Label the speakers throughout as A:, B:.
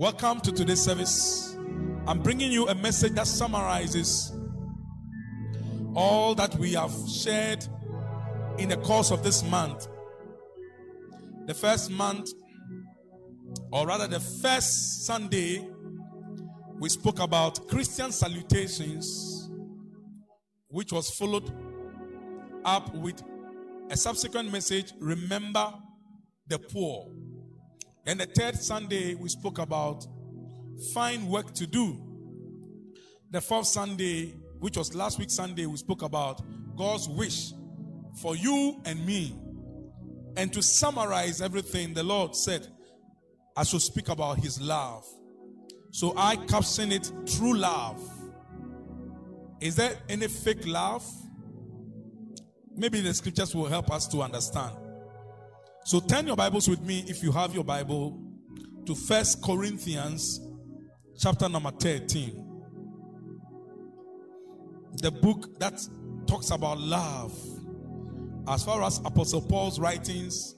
A: Welcome to today's service. I'm bringing you a message that summarizes all that we have shared in the course of this month. The first month, or rather, the first Sunday, we spoke about Christian salutations, which was followed up with a subsequent message remember the poor. And the third Sunday, we spoke about find work to do. The fourth Sunday, which was last week Sunday, we spoke about God's wish for you and me. And to summarize everything, the Lord said, I should speak about his love. So I caption it true love. Is there any fake love? Maybe the scriptures will help us to understand. So turn your Bibles with me if you have your Bible to First Corinthians chapter number 13. The book that talks about love. As far as Apostle Paul's writings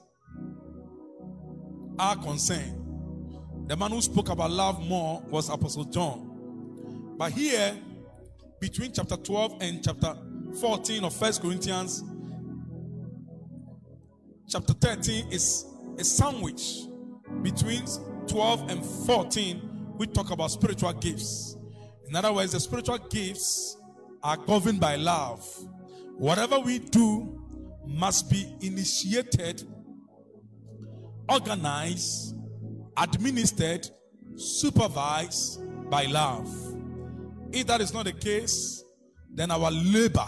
A: are concerned, the man who spoke about love more was Apostle John. But here, between chapter 12 and chapter 14 of First Corinthians, chapter 13 is a sandwich between 12 and 14. We talk about spiritual gifts. In other words, the spiritual gifts are governed by love. Whatever we do must be initiated, organized, administered, supervised by love. If that is not the case, then our labor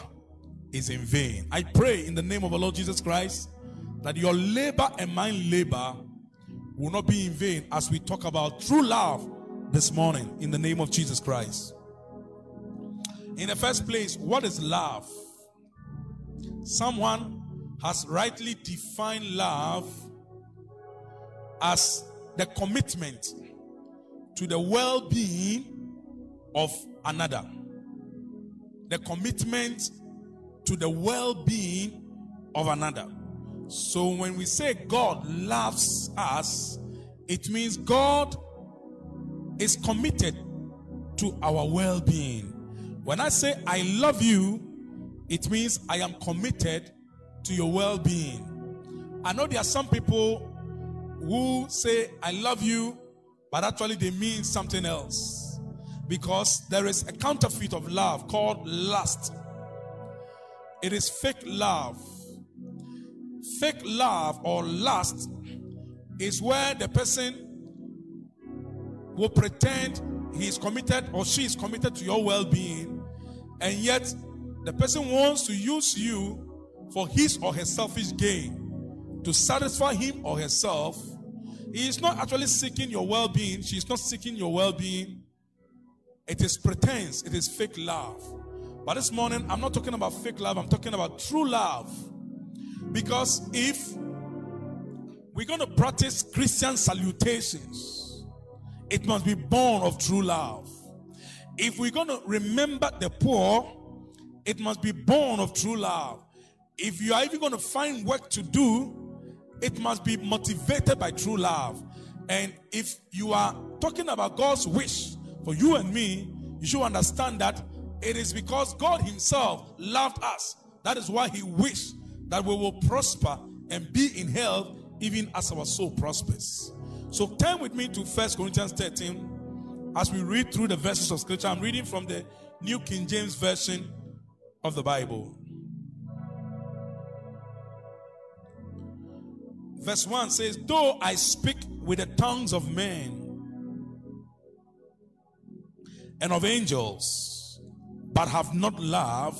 A: is in vain. I pray in the name of our Lord Jesus Christ that your labor and my labor will not be in vain as we talk about true love this morning in the name of Jesus Christ. In the first place, what is love? Someone has rightly defined love as the commitment to the well being of another. The commitment to the well being of another. So when we say God loves us, it means God is committed to our well being. When I say I love you, it means I am committed to your well being. I know there are some people who say I love you, but actually they mean something else. Because there is a counterfeit of love called lust. It is fake love. Fake love or lust is where the person will pretend he is committed or she is committed to your well being, and yet the person wants to use you for his or her selfish gain to satisfy him or herself. He is not actually seeking your well being, she is not seeking your well being. It is pretense, it is fake love. But this morning, I'm not talking about fake love, I'm talking about true love. Because if we're going to practice Christian salutations, it must be born of true love. If we're going to remember the poor, it must be born of true love. If you are even going to find work to do, it must be motivated by true love. And if you are talking about God's wish for you and me, you should understand that it is because God Himself loved us. That is why He wished that we will prosper and be in health even as our soul prospers. So turn with me to First Corinthians 13 as we read through the verses of scripture. I'm reading from the New King James Version of the Bible. Verse 1 says, Though I speak with the tongues of men and of angels, but have not love,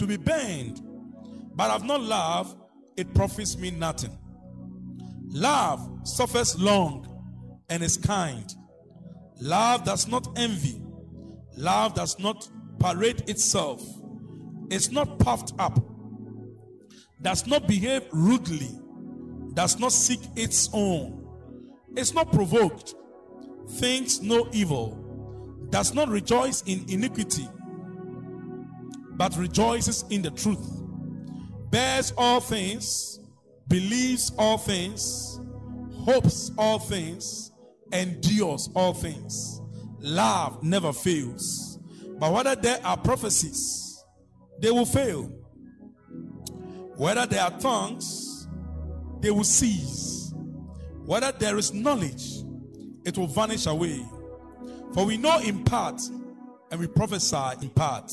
A: to be burned, but have not love, it profits me nothing. Love suffers long and is kind. Love does not envy. Love does not parade itself. It's not puffed up. Does not behave rudely. Does not seek its own. It's not provoked. Thinks no evil. Does not rejoice in iniquity. But rejoices in the truth. Bears all things. Believes all things. Hopes all things endures all things. Love never fails. But whether there are prophecies, they will fail. Whether there are tongues, they will cease. Whether there is knowledge, it will vanish away. For we know in part and we prophesy in part.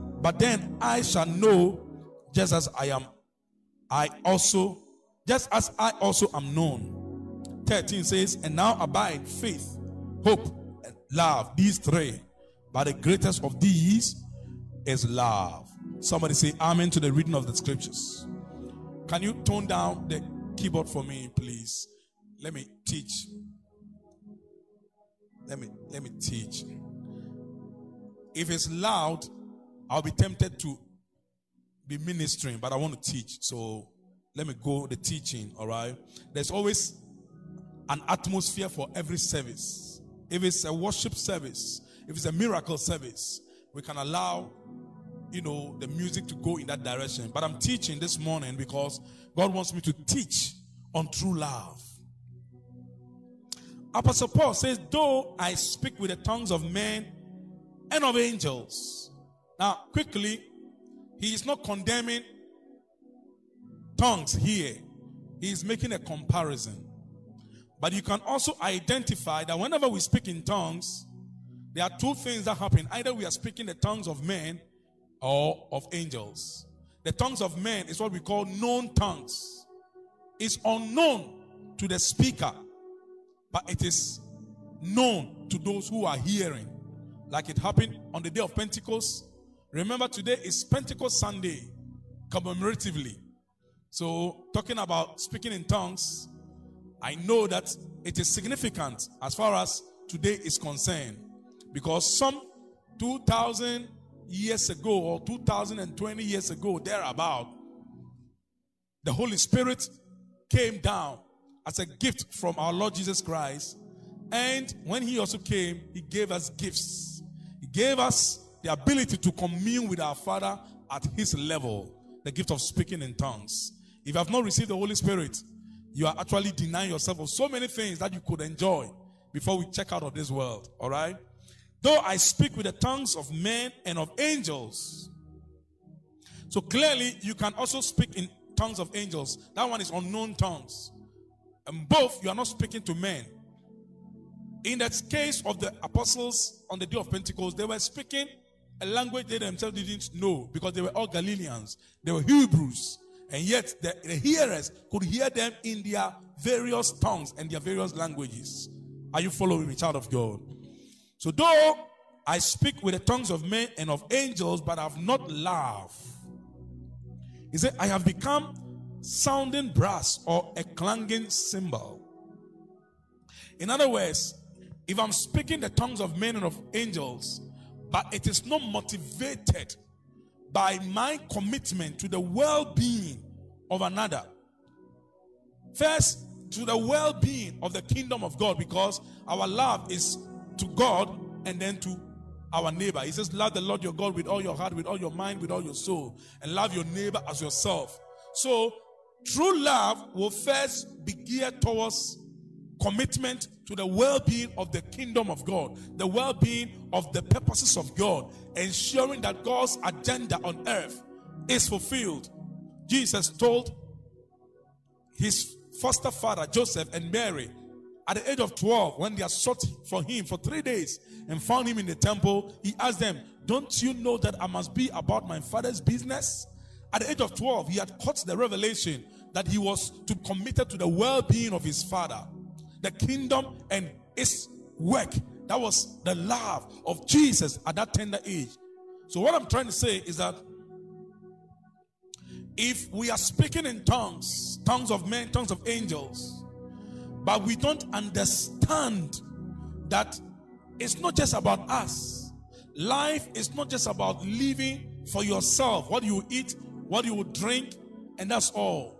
A: but then I shall know just as I am. I also, just as I also am known. 13 says, And now abide faith, hope, and love. These three. But the greatest of these is love. Somebody say amen to the reading of the scriptures. Can you tone down the keyboard for me, please? Let me teach. Let me let me teach. If it's loud, I'll be tempted to be ministering, but I want to teach. So let me go the teaching, all right? There's always an atmosphere for every service. If it's a worship service, if it's a miracle service, we can allow, you know, the music to go in that direction. But I'm teaching this morning because God wants me to teach on true love. Apostle Paul says, Though I speak with the tongues of men and of angels. Now, quickly, he is not condemning tongues here, he is making a comparison. But you can also identify that whenever we speak in tongues, there are two things that happen. Either we are speaking the tongues of men or of angels. The tongues of men is what we call known tongues. It's unknown to the speaker, but it is known to those who are hearing. Like it happened on the day of Pentecost. Remember, today is Pentecost Sunday, commemoratively. So, talking about speaking in tongues, I know that it is significant as far as today is concerned because some 2000 years ago or 2020 years ago, thereabout, the Holy Spirit came down as a gift from our Lord Jesus Christ. And when He also came, He gave us gifts. He gave us the ability to commune with our Father at His level, the gift of speaking in tongues. If you have not received the Holy Spirit, you are actually denying yourself of so many things that you could enjoy before we check out of this world. All right? Though I speak with the tongues of men and of angels. So clearly, you can also speak in tongues of angels. That one is unknown tongues. And both, you are not speaking to men. In that case of the apostles on the day of Pentecost, they were speaking a language they themselves didn't know because they were all Galileans. They were Hebrews. And yet the, the hearers could hear them in their various tongues and their various languages. Are you following me, child of God? So though I speak with the tongues of men and of angels, but I have not love. He said, I have become sounding brass or a clanging cymbal. In other words, if I'm speaking the tongues of men and of angels, but it is not motivated by my commitment to the well being of another. First, to the well being of the kingdom of God, because our love is to God and then to our neighbor. He says, Love the Lord your God with all your heart, with all your mind, with all your soul, and love your neighbor as yourself. So, true love will first be geared towards commitment to the well being of the kingdom of God, the well being of the purposes of God, ensuring that God's agenda on earth is fulfilled. Jesus told his foster father, Joseph, and Mary, At the age of 12, when they sought for him for three days and found him in the temple, he asked them, Don't you know that I must be about my father's business? At the age of 12, he had caught the revelation that he was to committed to the well-being of his father, the kingdom and its work. That was the love of Jesus at that tender age. So what I'm trying to say is that if we are speaking in tongues, tongues of men, tongues of angels, but we don't understand that it's not just about us. Life is not just about living for yourself, what you eat, what you drink, and that's all.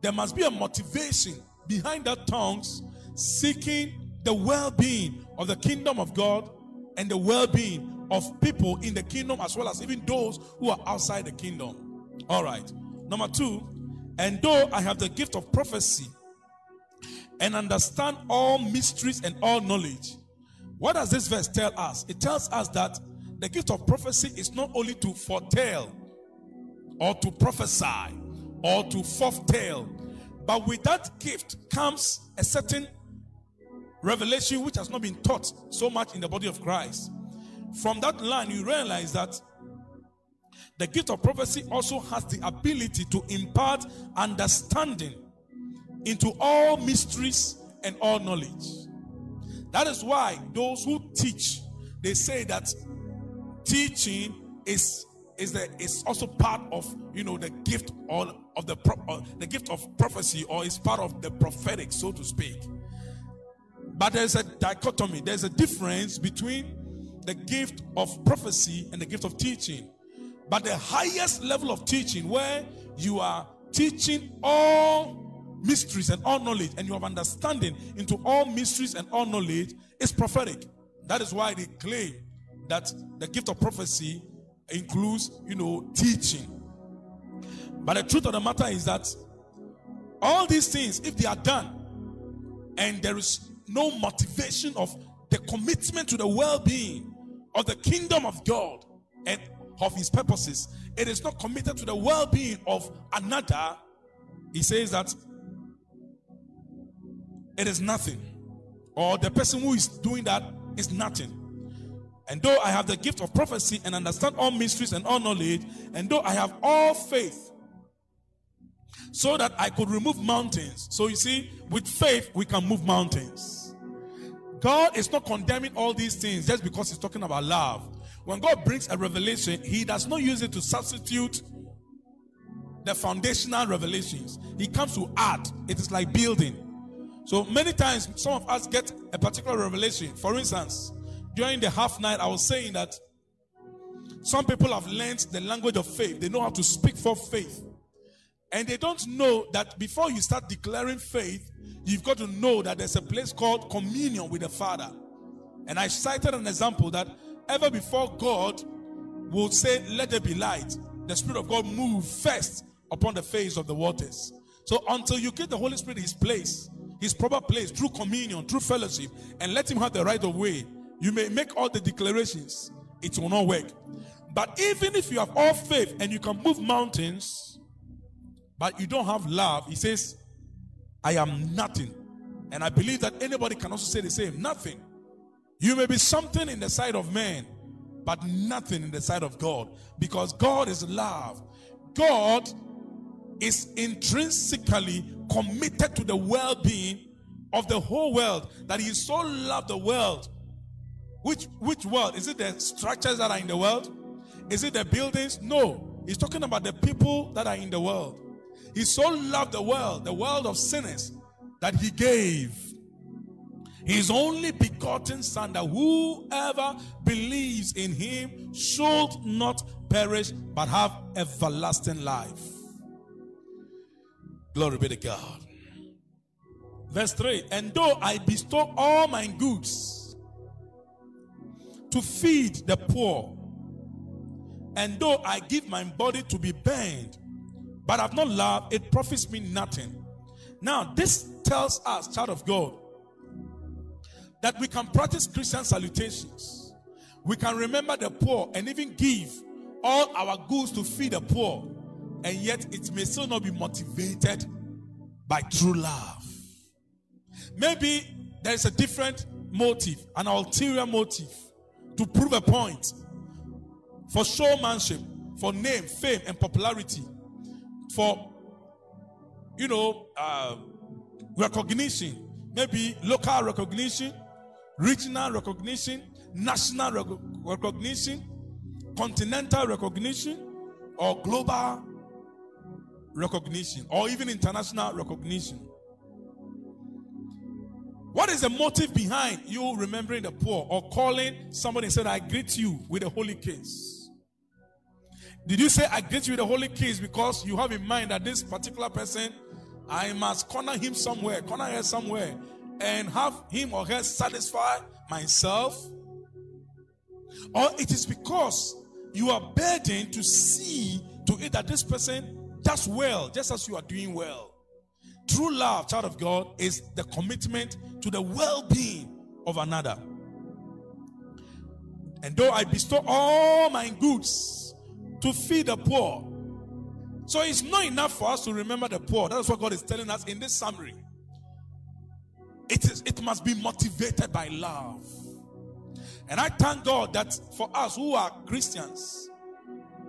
A: There must be a motivation behind that tongues seeking the well being of the kingdom of God and the well being of people in the kingdom as well as even those who are outside the kingdom. All right. Number two, and though I have the gift of prophecy and understand all mysteries and all knowledge, what does this verse tell us? It tells us that the gift of prophecy is not only to foretell or to prophesy or to foretell, but with that gift comes a certain revelation which has not been taught so much in the body of Christ. From that line, you realize that the gift of prophecy also has the ability to impart understanding into all mysteries and all knowledge. That is why those who teach, they say that teaching is is that it's also part of you know the gift or of the pro, uh, the gift of prophecy or is part of the prophetic, so to speak. But there's a dichotomy. There's a difference between the gift of prophecy and the gift of teaching. But the highest level of teaching, where you are teaching all mysteries and all knowledge, and you have understanding into all mysteries and all knowledge, is prophetic. That is why they claim that the gift of prophecy includes, you know, teaching. But the truth of the matter is that all these things, if they are done, and there is no motivation of the commitment to the well being of the kingdom of God and of his purposes, it is not committed to the well being of another, he says that it is nothing. Or the person who is doing that is nothing. And though I have the gift of prophecy and understand all mysteries and all knowledge, and though I have all faith, so that I could remove mountains. So you see, with faith, we can move mountains. God is not condemning all these things just because He's talking about love. When God brings a revelation, He does not use it to substitute the foundational revelations. He comes to add. It is like building. So many times, some of us get a particular revelation. For instance, during the half night, I was saying that some people have learned the language of faith. They know how to speak for faith. And they don't know that before you start declaring faith, you've got to know that there's a place called communion with the Father. And I cited an example that ever before God will say, Let there be light, the Spirit of God move first upon the face of the waters. So until you get the Holy Spirit his place, his proper place, through communion, through fellowship, and let him have the right of way, you may make all the declarations, it will not work. But even if you have all faith and you can move mountains, but you don't have love, he says, I am nothing. And I believe that anybody can also say the same nothing. You may be something in the sight of man, but nothing in the sight of God because God is love. God is intrinsically committed to the well being of the whole world that He so loved the world which, which world? Is it the structures that are in the world? Is it the buildings? No. He's talking about the people that are in the world. He so loved the world, the world of sinners, that he gave his only begotten Son, that whoever believes in him should not perish but have everlasting life. Glory be to God. Verse 3 And though I bestow all my goods, to feed the poor. And though I give my body to be burned, but have not love, it profits me nothing. Now, this tells us, child of God, that we can practice Christian salutations. We can remember the poor and even give all our goods to feed the poor, and yet it may still not be motivated by true love. Maybe there is a different motive, an ulterior motive to prove a point. For showmanship, for name, fame, and popularity, for you know uh, recognition, maybe local recognition, regional recognition, national rec- recognition, continental recognition, or global recognition, or even international recognition. What is the motive behind you remembering the poor or calling somebody and said, I greet you with a holy kiss? Did you say, I greet you with a holy kiss because you have in mind that this particular person, I must corner him somewhere, corner her somewhere, and have him or her satisfy myself? Or it is because you are burdened to see to it that this person does well, just as you are doing well. True love, child of God, is the commitment to the well being of another. And though I bestow all my goods to feed the poor, so it's not enough for us to remember the poor. That's what God is telling us in this summary. It is it must be motivated by love. And I thank God that for us who are Christians,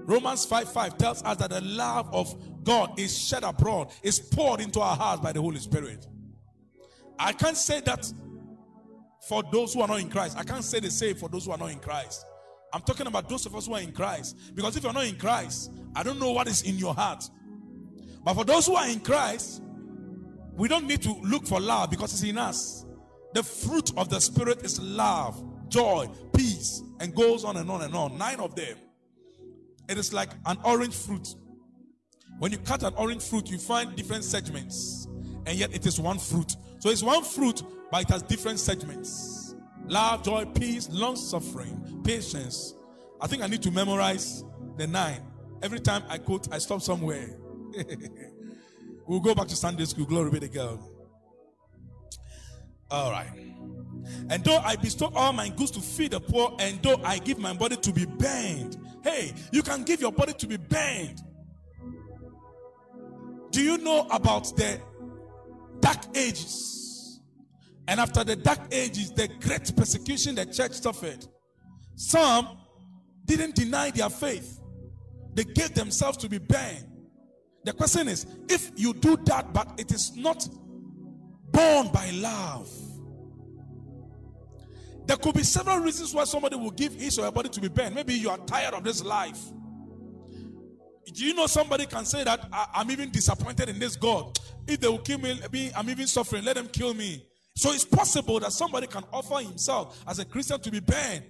A: Romans 5 5 tells us that the love of God is shed abroad, is poured into our hearts by the Holy Spirit. I can't say that for those who are not in Christ. I can't say the same for those who are not in Christ. I'm talking about those of us who are in Christ. Because if you're not in Christ, I don't know what is in your heart. But for those who are in Christ, we don't need to look for love because it's in us. The fruit of the Spirit is love, joy, peace, and goes on and on and on. Nine of them. It is like an orange fruit. When you cut an orange fruit, you find different segments, and yet it is one fruit. So it's one fruit, but it has different segments love, joy, peace, long suffering, patience. I think I need to memorize the nine. Every time I quote, I stop somewhere. we'll go back to Sunday school. Glory be to God. All right. And though I bestow all my goods to feed the poor, and though I give my body to be burned, hey, you can give your body to be burned. Do you know about the dark ages? And after the dark ages, the great persecution the church suffered. Some didn't deny their faith, they gave themselves to be burned. The question is if you do that, but it is not born by love, there could be several reasons why somebody will give his or her body to be burned. Maybe you are tired of this life. Do you know somebody can say that I, am even disappointed in this God? If they will kill me, I'm even suffering. Let them kill me. So it's possible that somebody can offer himself as a Christian to be burned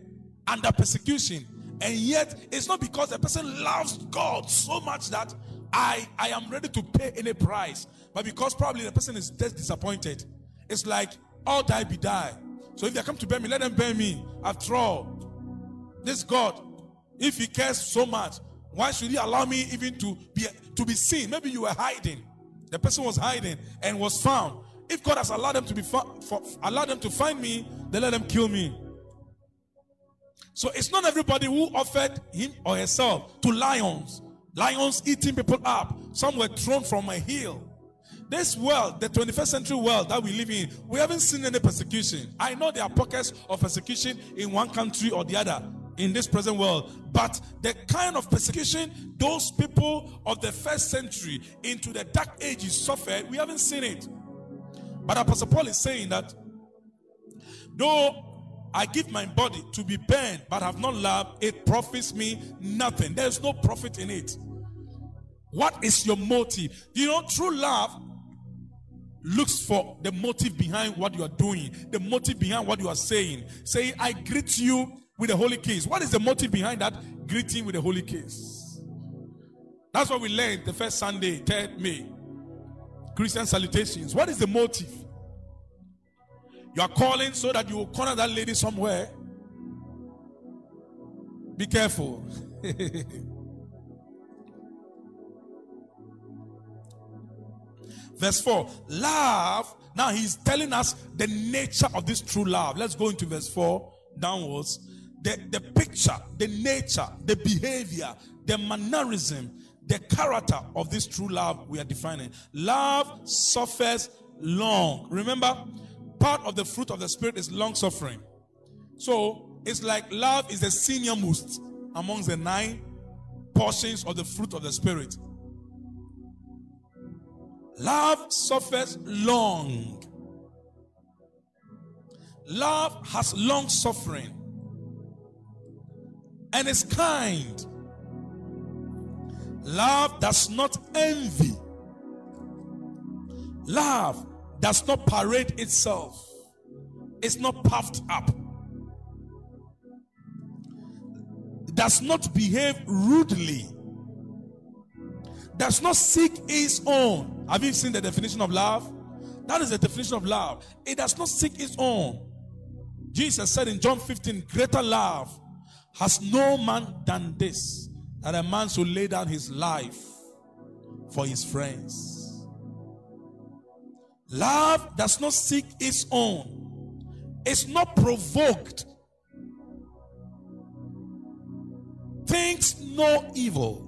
A: under persecution. And yet, it's not because the person loves God so much that I, I am ready to pay any price, but because probably the person is just disappointed. It's like, all die be die. So if they come to burn me, let them burn me. After all, this God, if He cares so much, why should he allow me even to be to be seen? Maybe you were hiding. The person was hiding and was found. If God has allowed them to be found, for, allowed them to find me, then let them kill me. So it's not everybody who offered him or herself to lions. Lions eating people up. Some were thrown from a hill. This world, the 21st century world that we live in, we haven't seen any persecution. I know there are pockets of persecution in one country or the other in this present world. But the kind of persecution those people of the first century into the dark ages suffered, we haven't seen it. But Apostle Paul is saying that though I give my body to be burned but have not love, it profits me nothing. There's no profit in it. What is your motive? You know, true love looks for the motive behind what you are doing, the motive behind what you are saying. Say, I greet you with the holy kiss. What is the motive behind that greeting with the holy kiss? That's what we learned the first Sunday, 3rd May. Christian salutations. What is the motive? You are calling so that you will corner that lady somewhere. Be careful. verse 4 love now he's telling us the nature of this true love let's go into verse 4 downwards the, the picture, the nature, the behavior, the mannerism, the character of this true love we are defining. Love suffers long. Remember, part of the fruit of the Spirit is long suffering. So it's like love is the senior most amongst the nine portions of the fruit of the Spirit. Love suffers long. Love has long suffering and is kind. Love does not envy. Love does not parade itself. It's not puffed up. Does not behave rudely. Does not seek its own. Have you seen the definition of love? That is the definition of love. It does not seek its own. Jesus said in John 15, Greater love has no man done this, that a man should lay down his life for his friends. Love does not seek its own, it's not provoked, thinks no evil,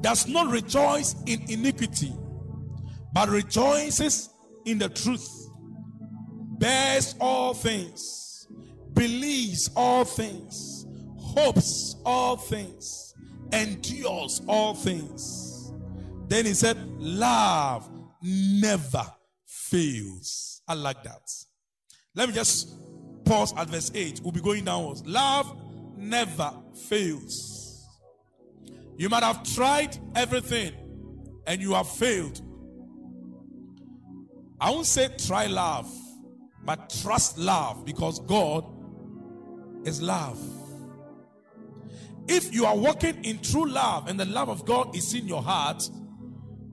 A: does not rejoice in iniquity, but rejoices in the truth, bears all things, believes all things, hopes all things, endures all things. Then he said, Love never fails. I like that. Let me just pause at verse 8. We'll be going downwards. Love never fails. You might have tried everything and you have failed. I won't say try love, but trust love because God is love. If you are walking in true love and the love of God is in your heart,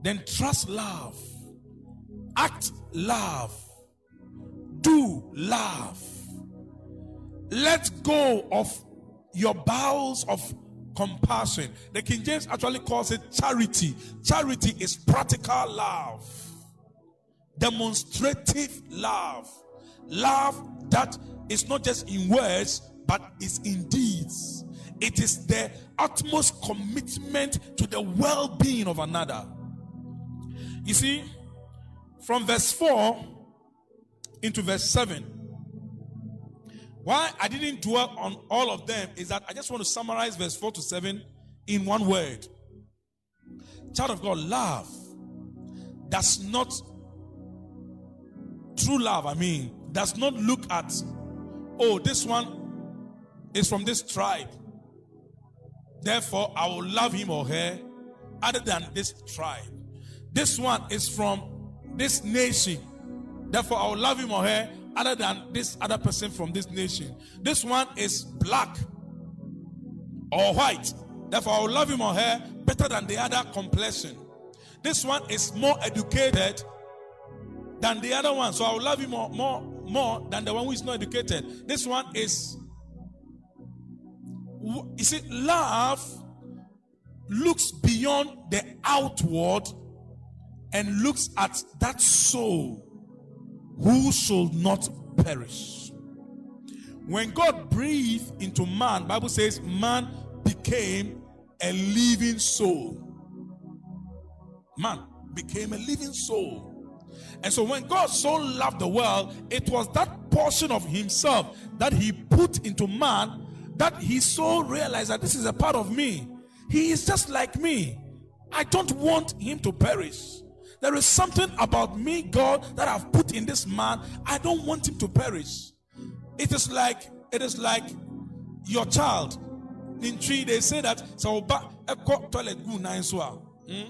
A: then trust love, act love, do love. Let go of your bowels of compassion. The King James actually calls it charity. Charity is practical love, demonstrative love, love that is not just in words but is in deeds. It is the utmost commitment to the well being of another. You see, from verse 4 into verse 7, why I didn't dwell on all of them is that I just want to summarize verse 4 to 7 in one word. Child of God, love does not, true love, I mean, does not look at, oh, this one is from this tribe. Therefore, I will love him or her other than this tribe. This one is from this nation. Therefore, I will love him or her other than this other person from this nation. This one is black or white. Therefore, I will love him or her better than the other complexion. This one is more educated than the other one. So I will love him more, more, more than the one who is not educated. This one is you see, love looks beyond the outward and looks at that soul who shall not perish. When God breathed into man, Bible says man became a living soul. Man became a living soul. And so when God so loved the world, it was that portion of himself that he put into man that he so realized that this is a part of me. He is just like me. I don't want him to perish. There is something about me, God, that I've put in this man. I don't want him to perish. It is like it is like your child. In Twi, they say that so toilet hmm?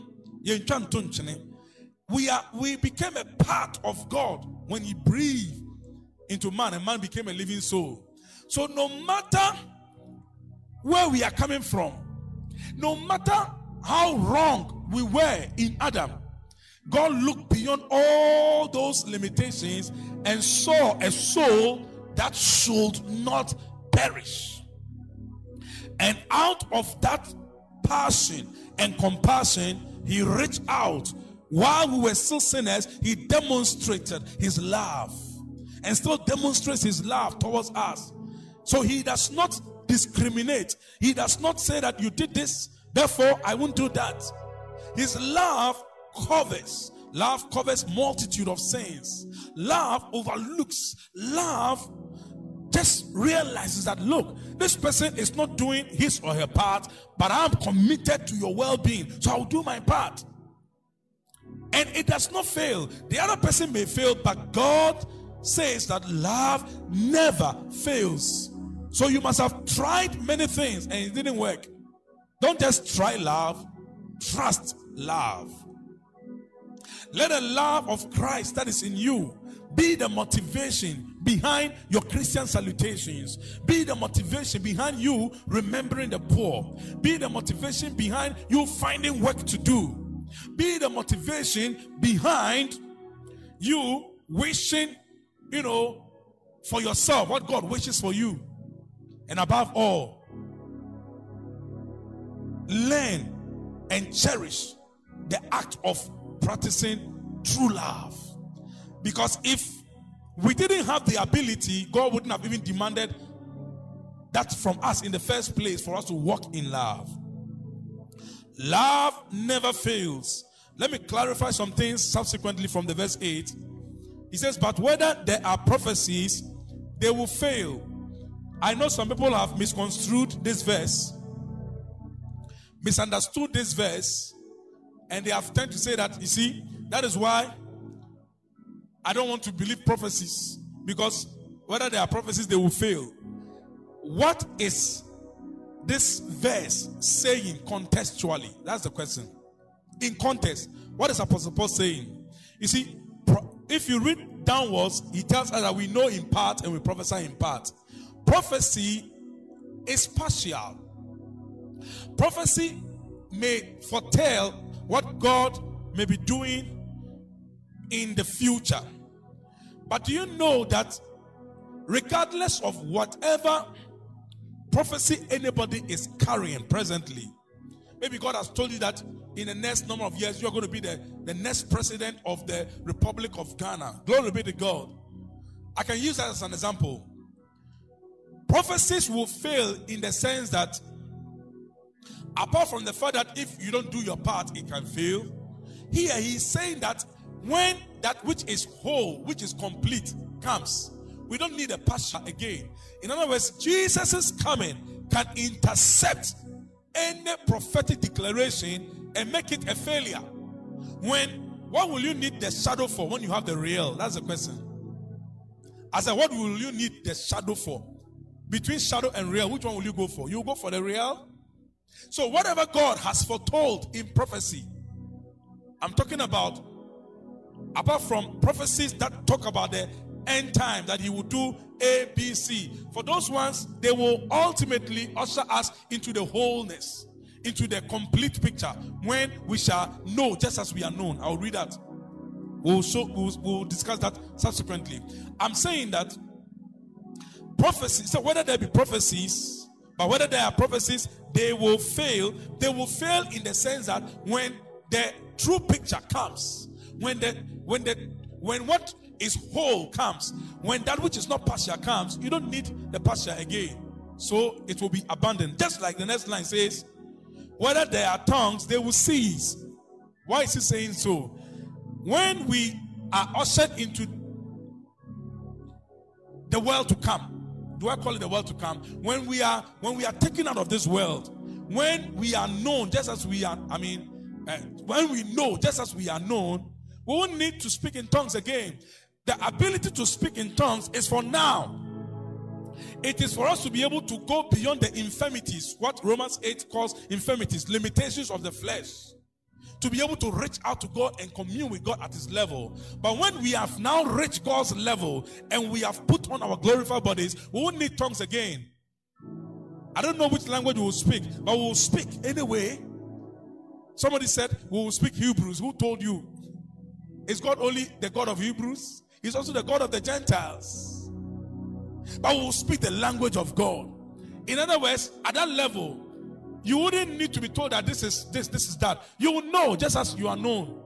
A: we are we became a part of God when He breathed into man, and man became a living soul. So no matter where we are coming from, no matter how wrong we were in Adam, God looked beyond all those limitations and saw a soul that should not perish. And out of that passion and compassion, He reached out. While we were still sinners, He demonstrated His love and still demonstrates His love towards us. So He does not discriminate. He does not say that you did this, therefore I won't do that. His love covers, Love covers multitude of sins. Love overlooks. Love just realizes that look, this person is not doing his or her part, but I'm committed to your well being, so I'll do my part. And it does not fail. The other person may fail, but God says that love never fails. So you must have tried many things and it didn't work. Don't just try love, trust love. Let the love of Christ that is in you be the motivation behind your Christian salutations. Be the motivation behind you remembering the poor. Be the motivation behind you finding work to do. Be the motivation behind you wishing, you know, for yourself what God wishes for you. And above all, learn and cherish the act of practicing true love. Because if we didn't have the ability, God wouldn't have even demanded that from us in the first place for us to walk in love. Love never fails. Let me clarify some things subsequently from the verse 8. He says, But whether there are prophecies, they will fail. I know some people have misconstrued this verse, misunderstood this verse, and they have tend to say that, you see, that is why I don't want to believe prophecies because whether there are prophecies, they will fail. What is this verse saying contextually? That's the question. In context, what is Apostle Paul saying? You see, if you read downwards, he tells us that we know in part and we prophesy in part. Prophecy is partial. Prophecy may foretell what God may be doing in the future. But do you know that regardless of whatever prophecy anybody is carrying presently, maybe God has told you that in the next number of years you're going to be the, the next president of the Republic of Ghana. Glory be to God. I can use that as an example. Prophecies will fail in the sense that, apart from the fact that if you don't do your part, it can fail. Here he's saying that when that which is whole, which is complete, comes, we don't need a pastor again. In other words, Jesus' coming can intercept any prophetic declaration and make it a failure. When what will you need the shadow for when you have the real? That's the question. I said, what will you need the shadow for? Between shadow and real, which one will you go for? You go for the real? So, whatever God has foretold in prophecy, I'm talking about apart from prophecies that talk about the end time that he will do A, B, C. For those ones, they will ultimately usher us into the wholeness, into the complete picture when we shall know just as we are known. I'll read that. We'll, show, we'll, we'll discuss that subsequently. I'm saying that prophecy, so whether there be prophecies, but whether there are prophecies, they will fail. They will fail in the sense that when the true picture comes, when the when the when what is whole comes, when that which is not partial comes, you don't need the partial again. So it will be abandoned. Just like the next line says, whether there are tongues, they will cease. Why is he saying so? When we are ushered into the world to come, do I call it the world to come? When we are when we are taken out of this world, when we are known just as we are, I mean, uh, when we know just as we are known, we won't need to speak in tongues again. The ability to speak in tongues is for now. It is for us to be able to go beyond the infirmities, what Romans 8 calls infirmities, limitations of the flesh. To be able to reach out to God and commune with God at His level. But when we have now reached God's level and we have put on our glorified bodies, we won't need tongues again. I don't know which language we will speak, but we will speak anyway. Somebody said we will speak Hebrews. Who told you? Is God only the God of Hebrews? He's also the God of the Gentiles. But we will speak the language of God. In other words, at that level, you wouldn't need to be told that this is this, this is that. You will know just as you are known.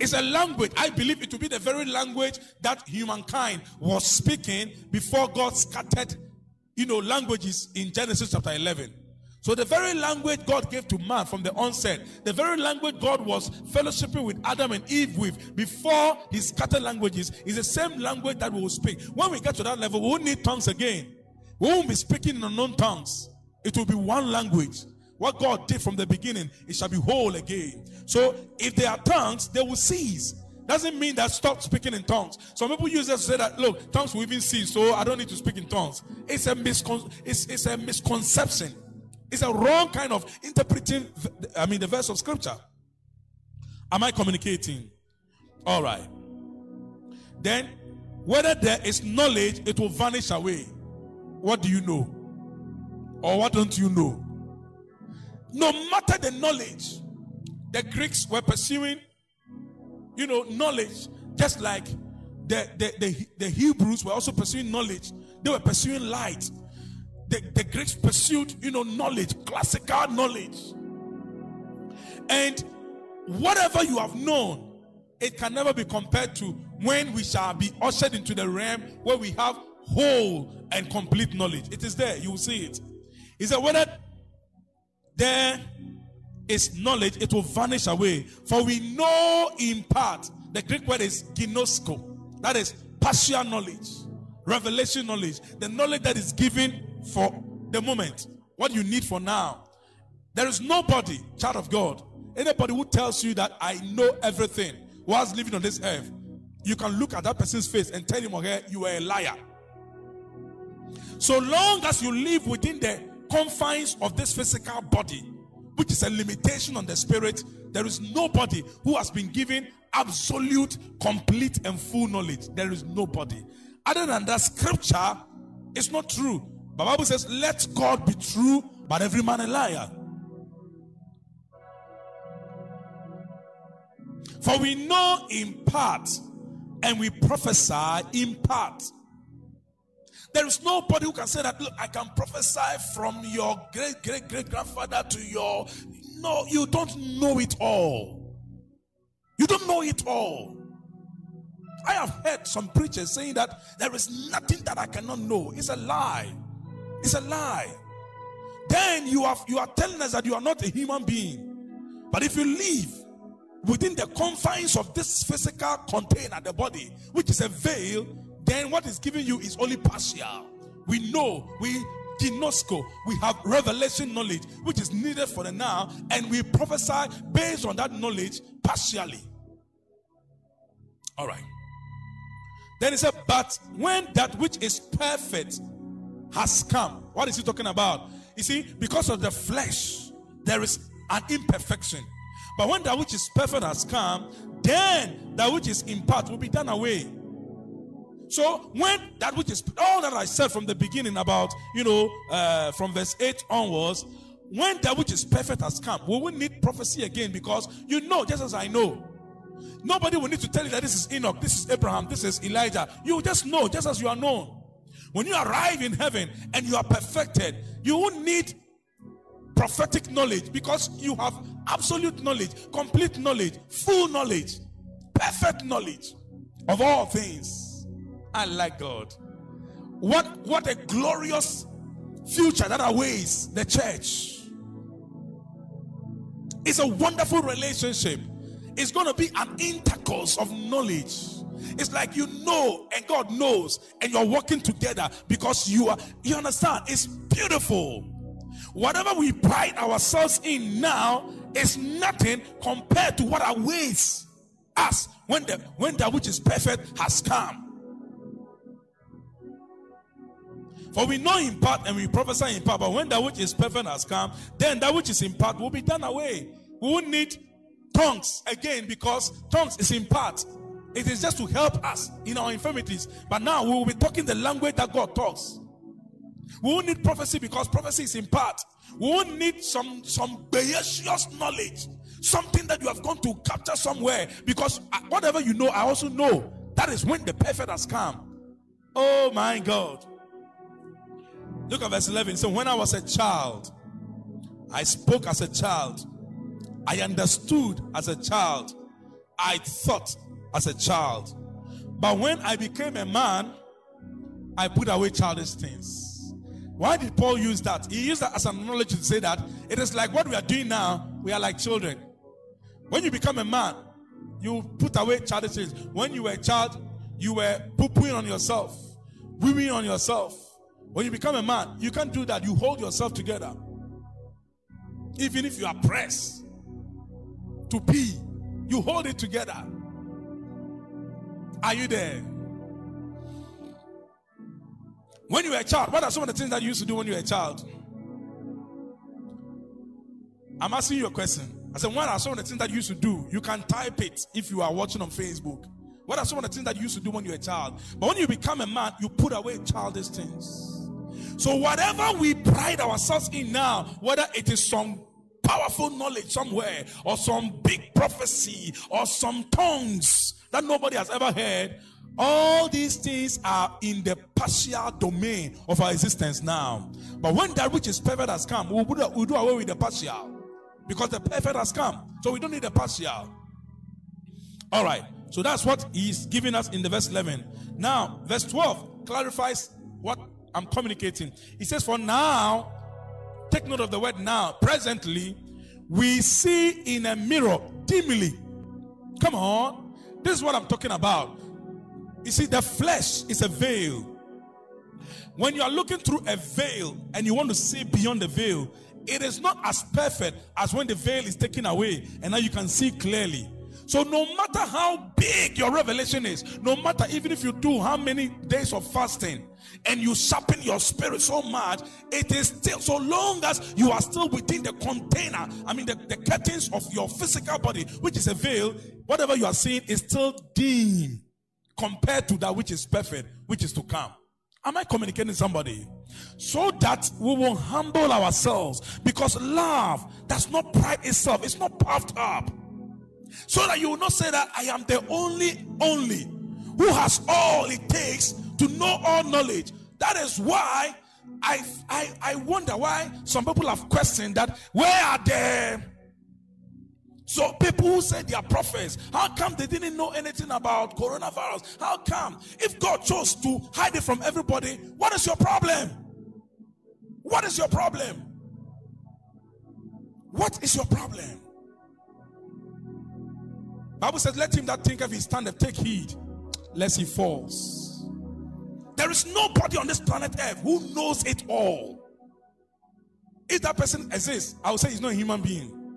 A: It's a language. I believe it to be the very language that humankind was speaking before God scattered, you know, languages in Genesis chapter 11. So the very language God gave to man from the onset, the very language God was fellowshipping with Adam and Eve with before he scattered languages, is the same language that we will speak. When we get to that level, we won't need tongues again. We won't be speaking in unknown tongues. It will be one language. What God did from the beginning, it shall be whole again. So if there are tongues, they will cease. Doesn't mean that stop speaking in tongues. Some people use that to say that look, tongues will even cease, so I don't need to speak in tongues. It's a miscon- it's, it's a misconception. It's a wrong kind of interpreting, I mean, the verse of scripture. Am I communicating? All right. Then, whether there is knowledge, it will vanish away. What do you know? Or what don't you know? No matter the knowledge, the Greeks were pursuing, you know, knowledge, just like the, the, the, the Hebrews were also pursuing knowledge. They were pursuing light the, the Greeks pursued, you know, knowledge, classical knowledge. And whatever you have known, it can never be compared to when we shall be ushered into the realm where we have whole and complete knowledge. It is there, you will see it. He said, whether there is knowledge, it will vanish away. For we know in part, the Greek word is ginosko, that is partial knowledge, revelation knowledge, the knowledge that is given for the moment, what you need for now. There is nobody, child of God, anybody who tells you that I know everything whilst living on this earth, you can look at that person's face and tell him or her you are a liar. So long as you live within the confines of this physical body, which is a limitation on the spirit, there is nobody who has been given absolute, complete, and full knowledge. There is nobody. Other than that, scripture is not true. The Bible says, Let God be true, but every man a liar. For we know in part and we prophesy in part. There is nobody who can say that, look, I can prophesy from your great great great grandfather to your. No, you don't know it all. You don't know it all. I have heard some preachers saying that there is nothing that I cannot know. It's a lie. It's a lie. Then you are you are telling us that you are not a human being. But if you live within the confines of this physical container, the body, which is a veil, then what is given you is only partial. We know, we ginosko, we have revelation knowledge, which is needed for the now, and we prophesy based on that knowledge partially. All right. Then he said, But when that which is perfect has come. What is he talking about? You see, because of the flesh, there is an imperfection. But when that which is perfect has come, then that which is in part will be done away. So when that which is all that I said from the beginning about, you know, uh, from verse 8 onwards, when that which is perfect has come, we will need prophecy again because you know, just as I know. Nobody will need to tell you that this is Enoch, this is Abraham, this is Elijah. You just know, just as you are known. When you arrive in heaven and you are perfected, you won't need prophetic knowledge because you have absolute knowledge, complete knowledge, full knowledge, perfect knowledge of all things. I like God. What what a glorious future that awaits the church. It's a wonderful relationship. It's going to be an intercourse of knowledge it's like you know and God knows, and you're working together because you are, you understand? It's beautiful. Whatever we pride ourselves in now is nothing compared to what awaits us when the when that which is perfect has come. For we know in part and we prophesy in part, but when that which is perfect has come, then that which is in part will be done away. We won't need tongues again because tongues is in part. It is just to help us in our infirmities. But now we will be talking the language that God talks. We won't need prophecy because prophecy is in part. We won't need some some precious knowledge, something that you have gone to capture somewhere. Because uh, whatever you know, I also know that is when the perfect has come. Oh my God! Look at verse 11. So when I was a child, I spoke as a child, I understood as a child, I thought as a child. But when I became a man, I put away childish things. Why did Paul use that? He used that as an analogy to say that it is like what we are doing now, we are like children. When you become a man, you put away childish things. When you were a child, you were pooping on yourself, weeing on yourself. When you become a man, you can't do that. You hold yourself together. Even if you are pressed to pee, you hold it together. Are you there? When you were a child, what are some of the things that you used to do when you were a child? I'm asking you a question. I said, what are some of the things that you used to do? You can type it if you are watching on Facebook. What are some of the things that you used to do when you were a child? But when you become a man, you put away childish things. So, whatever we pride ourselves in now, whether it is some powerful knowledge somewhere, or some big prophecy, or some tongues that nobody has ever heard, all these things are in the partial domain of our existence now. But when that which is perfect has come, we'll do, we'll do away with the partial because the perfect has come. So we don't need the partial. All right. So that's what he's giving us in the verse 11. Now, verse 12 clarifies I'm communicating. He says, For now, take note of the word now, presently, we see in a mirror dimly. Come on. This is what I'm talking about. You see, the flesh is a veil. When you are looking through a veil and you want to see beyond the veil, it is not as perfect as when the veil is taken away and now you can see clearly. So, no matter how big your revelation is, no matter even if you do how many days of fasting and you sharpen your spirit so much, it is still so long as you are still within the container. I mean, the, the curtains of your physical body, which is a veil, whatever you are seeing is still dim compared to that which is perfect, which is to come. Am I communicating somebody? So that we will humble ourselves because love does not pride itself, it's not puffed up. So that you will not say that I am the only, only who has all it takes to know all knowledge. That is why I, I, I wonder why some people have questioned that where are the so people who say they are prophets, how come they didn't know anything about coronavirus? How come? If God chose to hide it from everybody, what is your problem? What is your problem? What is your problem? Bible says, let him that thinketh he standeth take heed lest he falls. There is nobody on this planet earth who knows it all. If that person exists, I would say he's not a human being.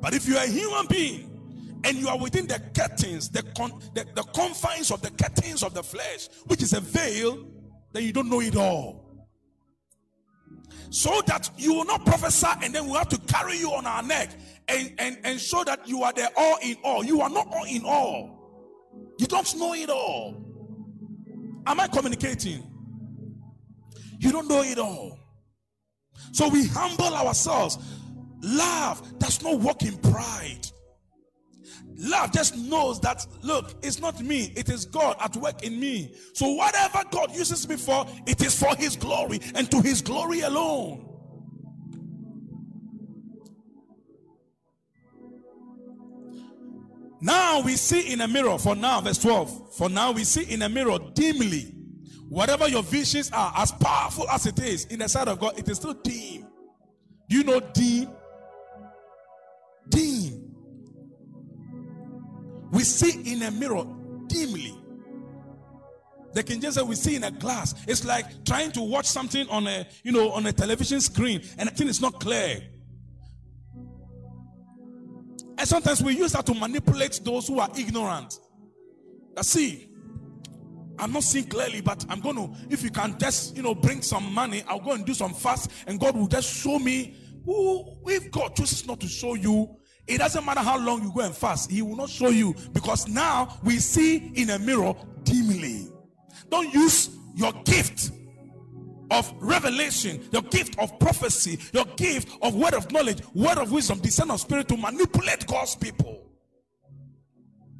A: But if you are a human being and you are within the curtains, the, con- the, the confines of the curtains of the flesh, which is a veil, then you don't know it all. So that you will not prophesy and then we have to carry you on our neck and, and, and show that you are the all in all. You are not all in all. You don't know it all. Am I communicating? You don't know it all. So we humble ourselves. Love does not walk in pride. Love just knows that, look, it's not me, it is God at work in me. So, whatever God uses me for, it is for His glory and to His glory alone. Now we see in a mirror, for now, verse 12. For now we see in a mirror dimly. Whatever your visions are, as powerful as it is in the sight of God, it is still dim. Do you know dim? We see in a mirror dimly. The King James said we see in a glass. It's like trying to watch something on a you know on a television screen and the thing is not clear. And sometimes we use that to manipulate those who are ignorant. Now see, I'm not seeing clearly, but I'm to, if you can just, you know, bring some money, I'll go and do some fast, and God will just show me who, if God chooses not to show you, it doesn't matter how long you go and fast, He will not show you because now we see in a mirror dimly. Don't use your gift of revelation, your gift of prophecy, your gift of word of knowledge, word of wisdom, descent of spirit to manipulate God's people.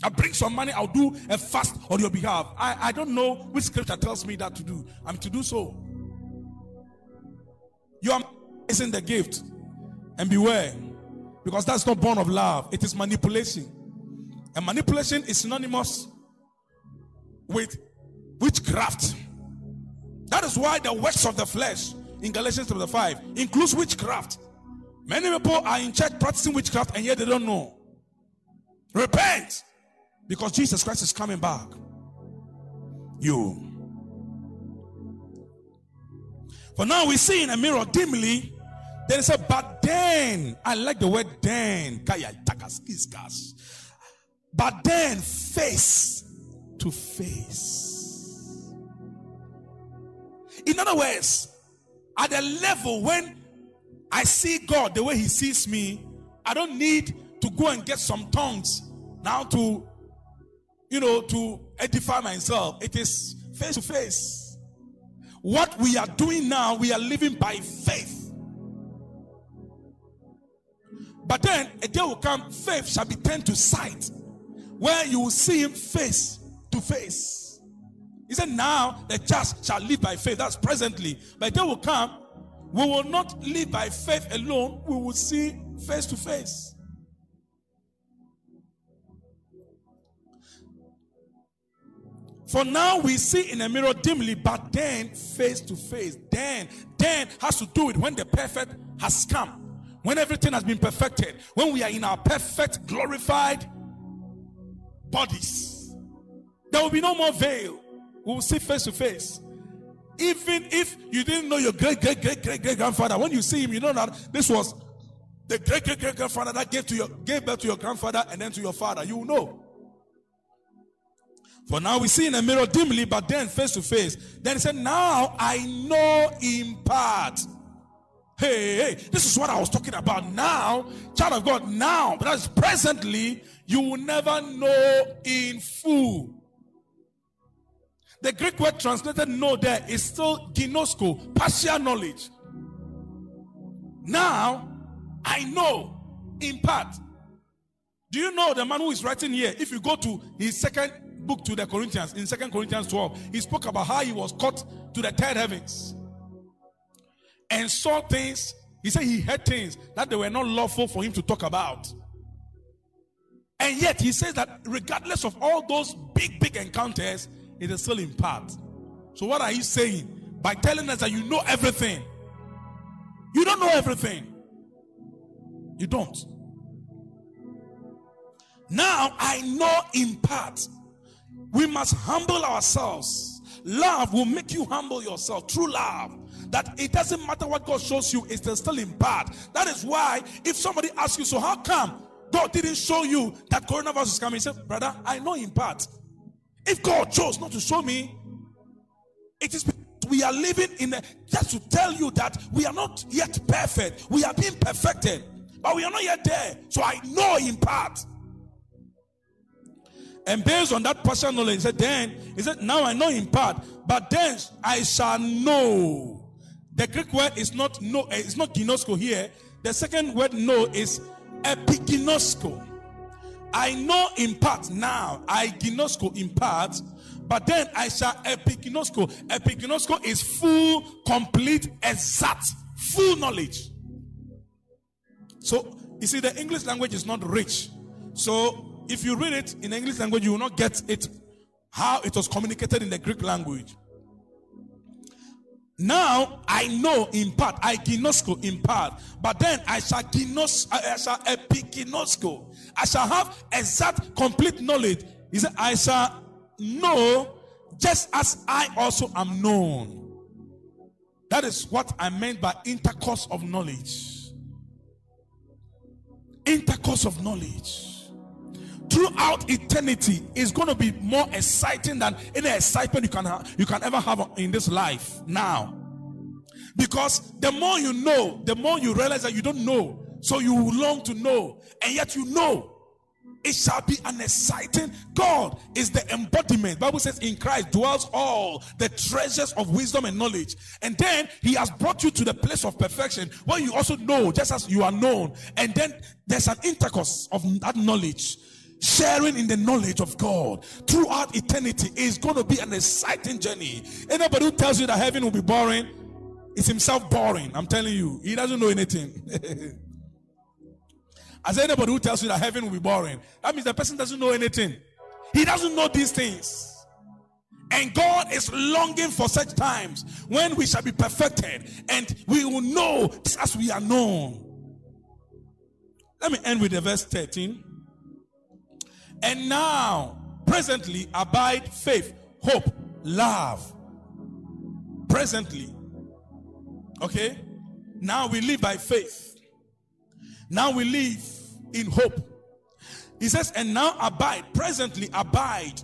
A: I bring some money, I'll do a fast on your behalf. I, I don't know which scripture tells me that to do. I'm to do so. You are missing the gift. And beware, because that's not born of love, it is manipulation. And manipulation is synonymous with witchcraft. That is why the works of the flesh in Galatians chapter 5 includes witchcraft. Many people are in church practicing witchcraft and yet they don't know. Repent because Jesus Christ is coming back. You. For now we see in a mirror dimly. There is a but then. I like the word then. But then face to face. In other words, at a level when I see God the way He sees me, I don't need to go and get some tongues now to, you know, to edify myself. It is face to face. What we are doing now, we are living by faith. But then a day will come, faith shall be turned to sight, where you will see him face to face. He said, Now the just shall live by faith. That's presently. But a day will come, we will not live by faith alone, we will see face to face. For now we see in a mirror dimly, but then face to face. Then, then has to do with when the perfect has come. When everything has been perfected. When we are in our perfect, glorified bodies. There will be no more veil. We will see face to face. Even if you didn't know your great, great, great, great, great grandfather, when you see him, you know that this was the great, great, great grandfather that gave to your gave birth to your grandfather and then to your father. You will know. For now we see in a mirror dimly, but then face to face. Then he said, Now I know in part. Hey, hey, this is what I was talking about. Now, child of God, now, but that's presently, you will never know in full. The Greek word translated know there is still ginosko, partial knowledge. Now, I know in part. Do you know the man who is writing here? If you go to his second book to the Corinthians, in Second Corinthians 12, he spoke about how he was caught to the third heavens and saw things. He said he heard things that they were not lawful for him to talk about. And yet he says that regardless of all those big, big encounters, it is still in part. So, what are you saying? By telling us that you know everything. You don't know everything. You don't. Now I know in part. We must humble ourselves. Love will make you humble yourself. True love. That it doesn't matter what God shows you, it's still in part. That is why if somebody asks you, so how come God didn't show you that coronavirus is coming? He said, brother, I know in part. If God chose not to show me, it is we are living in a, just to tell you that we are not yet perfect. We are being perfected, but we are not yet there. So I know in part. And based on that partial knowledge, he said, then, he said, now I know in part, but then I shall know. The Greek word is not no, eh, it's not ginosko here. The second word no is epiginosko. I know in part now, I ginosko in part, but then I shall epiginosko. Epiginosko is full, complete, exact, full knowledge. So you see, the English language is not rich. So if you read it in English language, you will not get it how it was communicated in the Greek language. Now I know in part, I ginosko in part, but then I shall ginos, I shall epiginosko. I shall have exact, complete knowledge. He said, I shall know just as I also am known. That is what I meant by intercourse of knowledge. Intercourse of knowledge throughout eternity is going to be more exciting than any excitement you can have, you can ever have in this life now. Because the more you know, the more you realize that you don't know. So you long to know, and yet you know. It shall be an exciting God is the embodiment. Bible says in Christ dwells all the treasures of wisdom and knowledge. And then he has brought you to the place of perfection where you also know just as you are known. And then there's an intercourse of that knowledge sharing in the knowledge of God throughout eternity is going to be an exciting journey. Anybody who tells you that heaven will be boring is himself boring. I'm telling you, he doesn't know anything. As anybody who tells you that heaven will be boring, that means the person doesn't know anything. He doesn't know these things. And God is longing for such times when we shall be perfected and we will know as we are known. Let me end with the verse 13. And now, presently, abide faith, hope, love. Presently. Okay? Now we live by faith. Now we live in hope. He says, and now abide, presently abide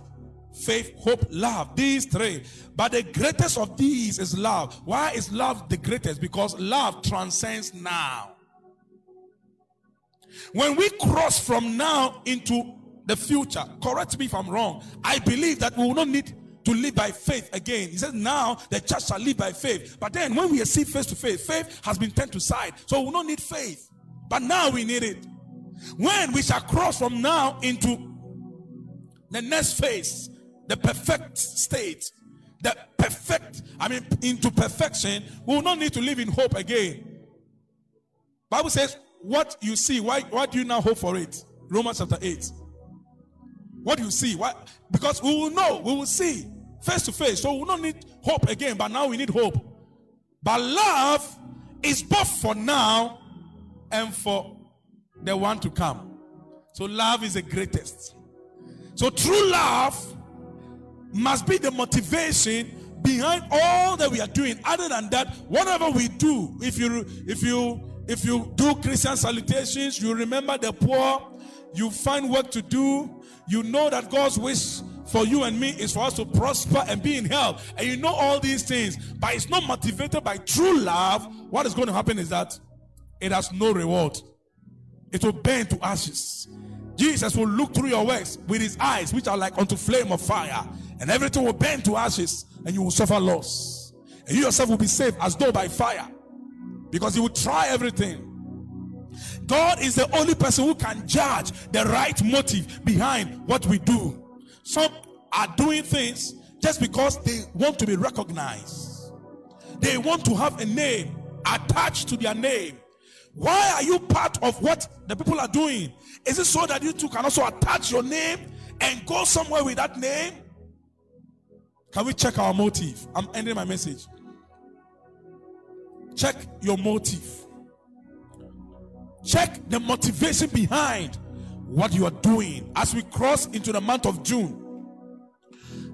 A: faith, hope, love. These three. But the greatest of these is love. Why is love the greatest? Because love transcends now. When we cross from now into the future, correct me if I'm wrong, I believe that we will not need to live by faith again. He says, Now the church shall live by faith. But then when we see face to face, faith has been turned to side. So we will not need faith. But now we need it. When we shall cross from now into the next phase, the perfect state, the perfect, I mean, into perfection, we will not need to live in hope again. Bible says, what you see, why, why do you now hope for it? Romans chapter 8. What you see? Why? Because we will know, we will see face to face. So we will not need hope again, but now we need hope. But love is both for now and for the one to come. So love is the greatest. So true love must be the motivation behind all that we are doing. Other than that, whatever we do, if you if you if you do Christian salutations, you remember the poor, you find work to do, you know that God's wish for you and me is for us to prosper and be in health. And you know all these things, but it's not motivated by true love. What is going to happen is that it has no reward, it will burn to ashes. Jesus will look through your works with his eyes, which are like unto flame of fire, and everything will burn to ashes, and you will suffer loss. And you yourself will be saved as though by fire, because you will try everything. God is the only person who can judge the right motive behind what we do. Some are doing things just because they want to be recognized, they want to have a name attached to their name. Why are you part of what the people are doing? Is it so that you too can also attach your name and go somewhere with that name? Can we check our motive? I'm ending my message. Check your motive. Check the motivation behind what you are doing as we cross into the month of June.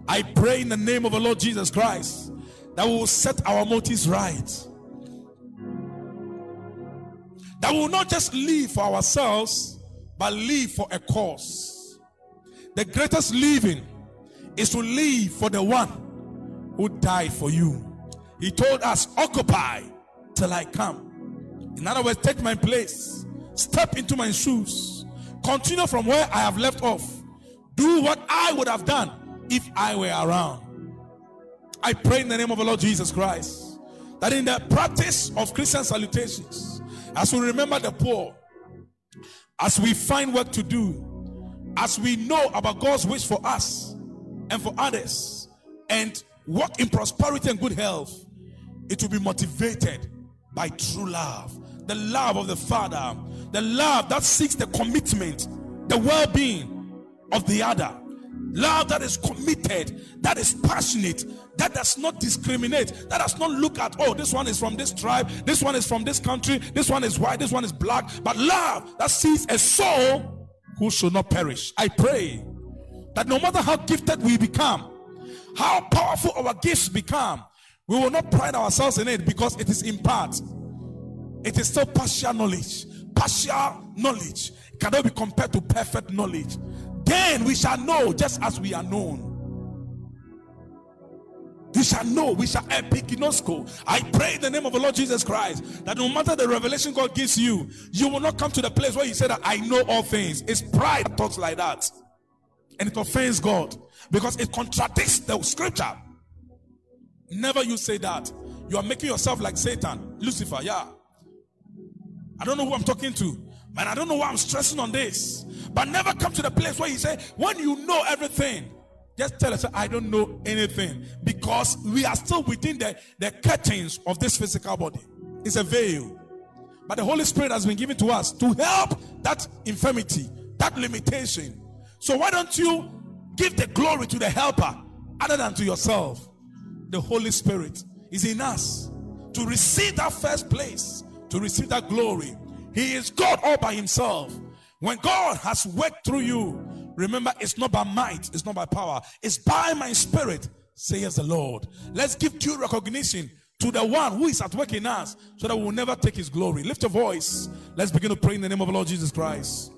A: I pray in the name of the Lord Jesus Christ that we will set our motives right. That we will not just live for ourselves, but live for a cause. The greatest living is to live for the one who died for you. He told us, Occupy till I come. In other words, take my place, step into my shoes, continue from where I have left off, do what I would have done if I were around. I pray in the name of the Lord Jesus Christ that in the practice of Christian salutations, as we remember the poor, as we find work to do, as we know about God's wish for us and for others, and walk in prosperity and good health, it will be motivated by true love. The love of the Father, the love that seeks the commitment, the well being of the other. Love that is committed, that is passionate, that does not discriminate, that does not look at, oh, this one is from this tribe, this one is from this country, this one is white, this one is black, but love that sees a soul who should not perish. I pray that no matter how gifted we become, how powerful our gifts become, we will not pride ourselves in it because it is in part. It is still partial knowledge. Partial knowledge cannot be compared to perfect knowledge. Then we shall know just as we are known. We shall know, we shall epiginosko. I pray in the name of the Lord Jesus Christ that no matter the revelation God gives you, you will not come to the place where you say that I know all things. It's pride talks like that. And it offends God because it contradicts the scripture. Never you say that. You are making yourself like Satan, Lucifer, yeah. I don't know who I'm talking to. Man, I don't know why I'm stressing on this. But never come to the place where you say, when you know everything, just tell us, I don't know anything. Because we are still within the, the curtains of this physical body. It's a veil. But the Holy Spirit has been given to us to help that infirmity, that limitation. So why don't you give the glory to the helper other than to yourself. The Holy Spirit is in us to receive that first place, to receive that glory. He is God all by himself. When God has worked through you, remember it's not by might, it's not by power, it's by my spirit, says the Lord. Let's give due recognition to the one who is at work in us so that we will never take his glory. Lift your voice. Let's begin to pray in the name of the Lord Jesus Christ.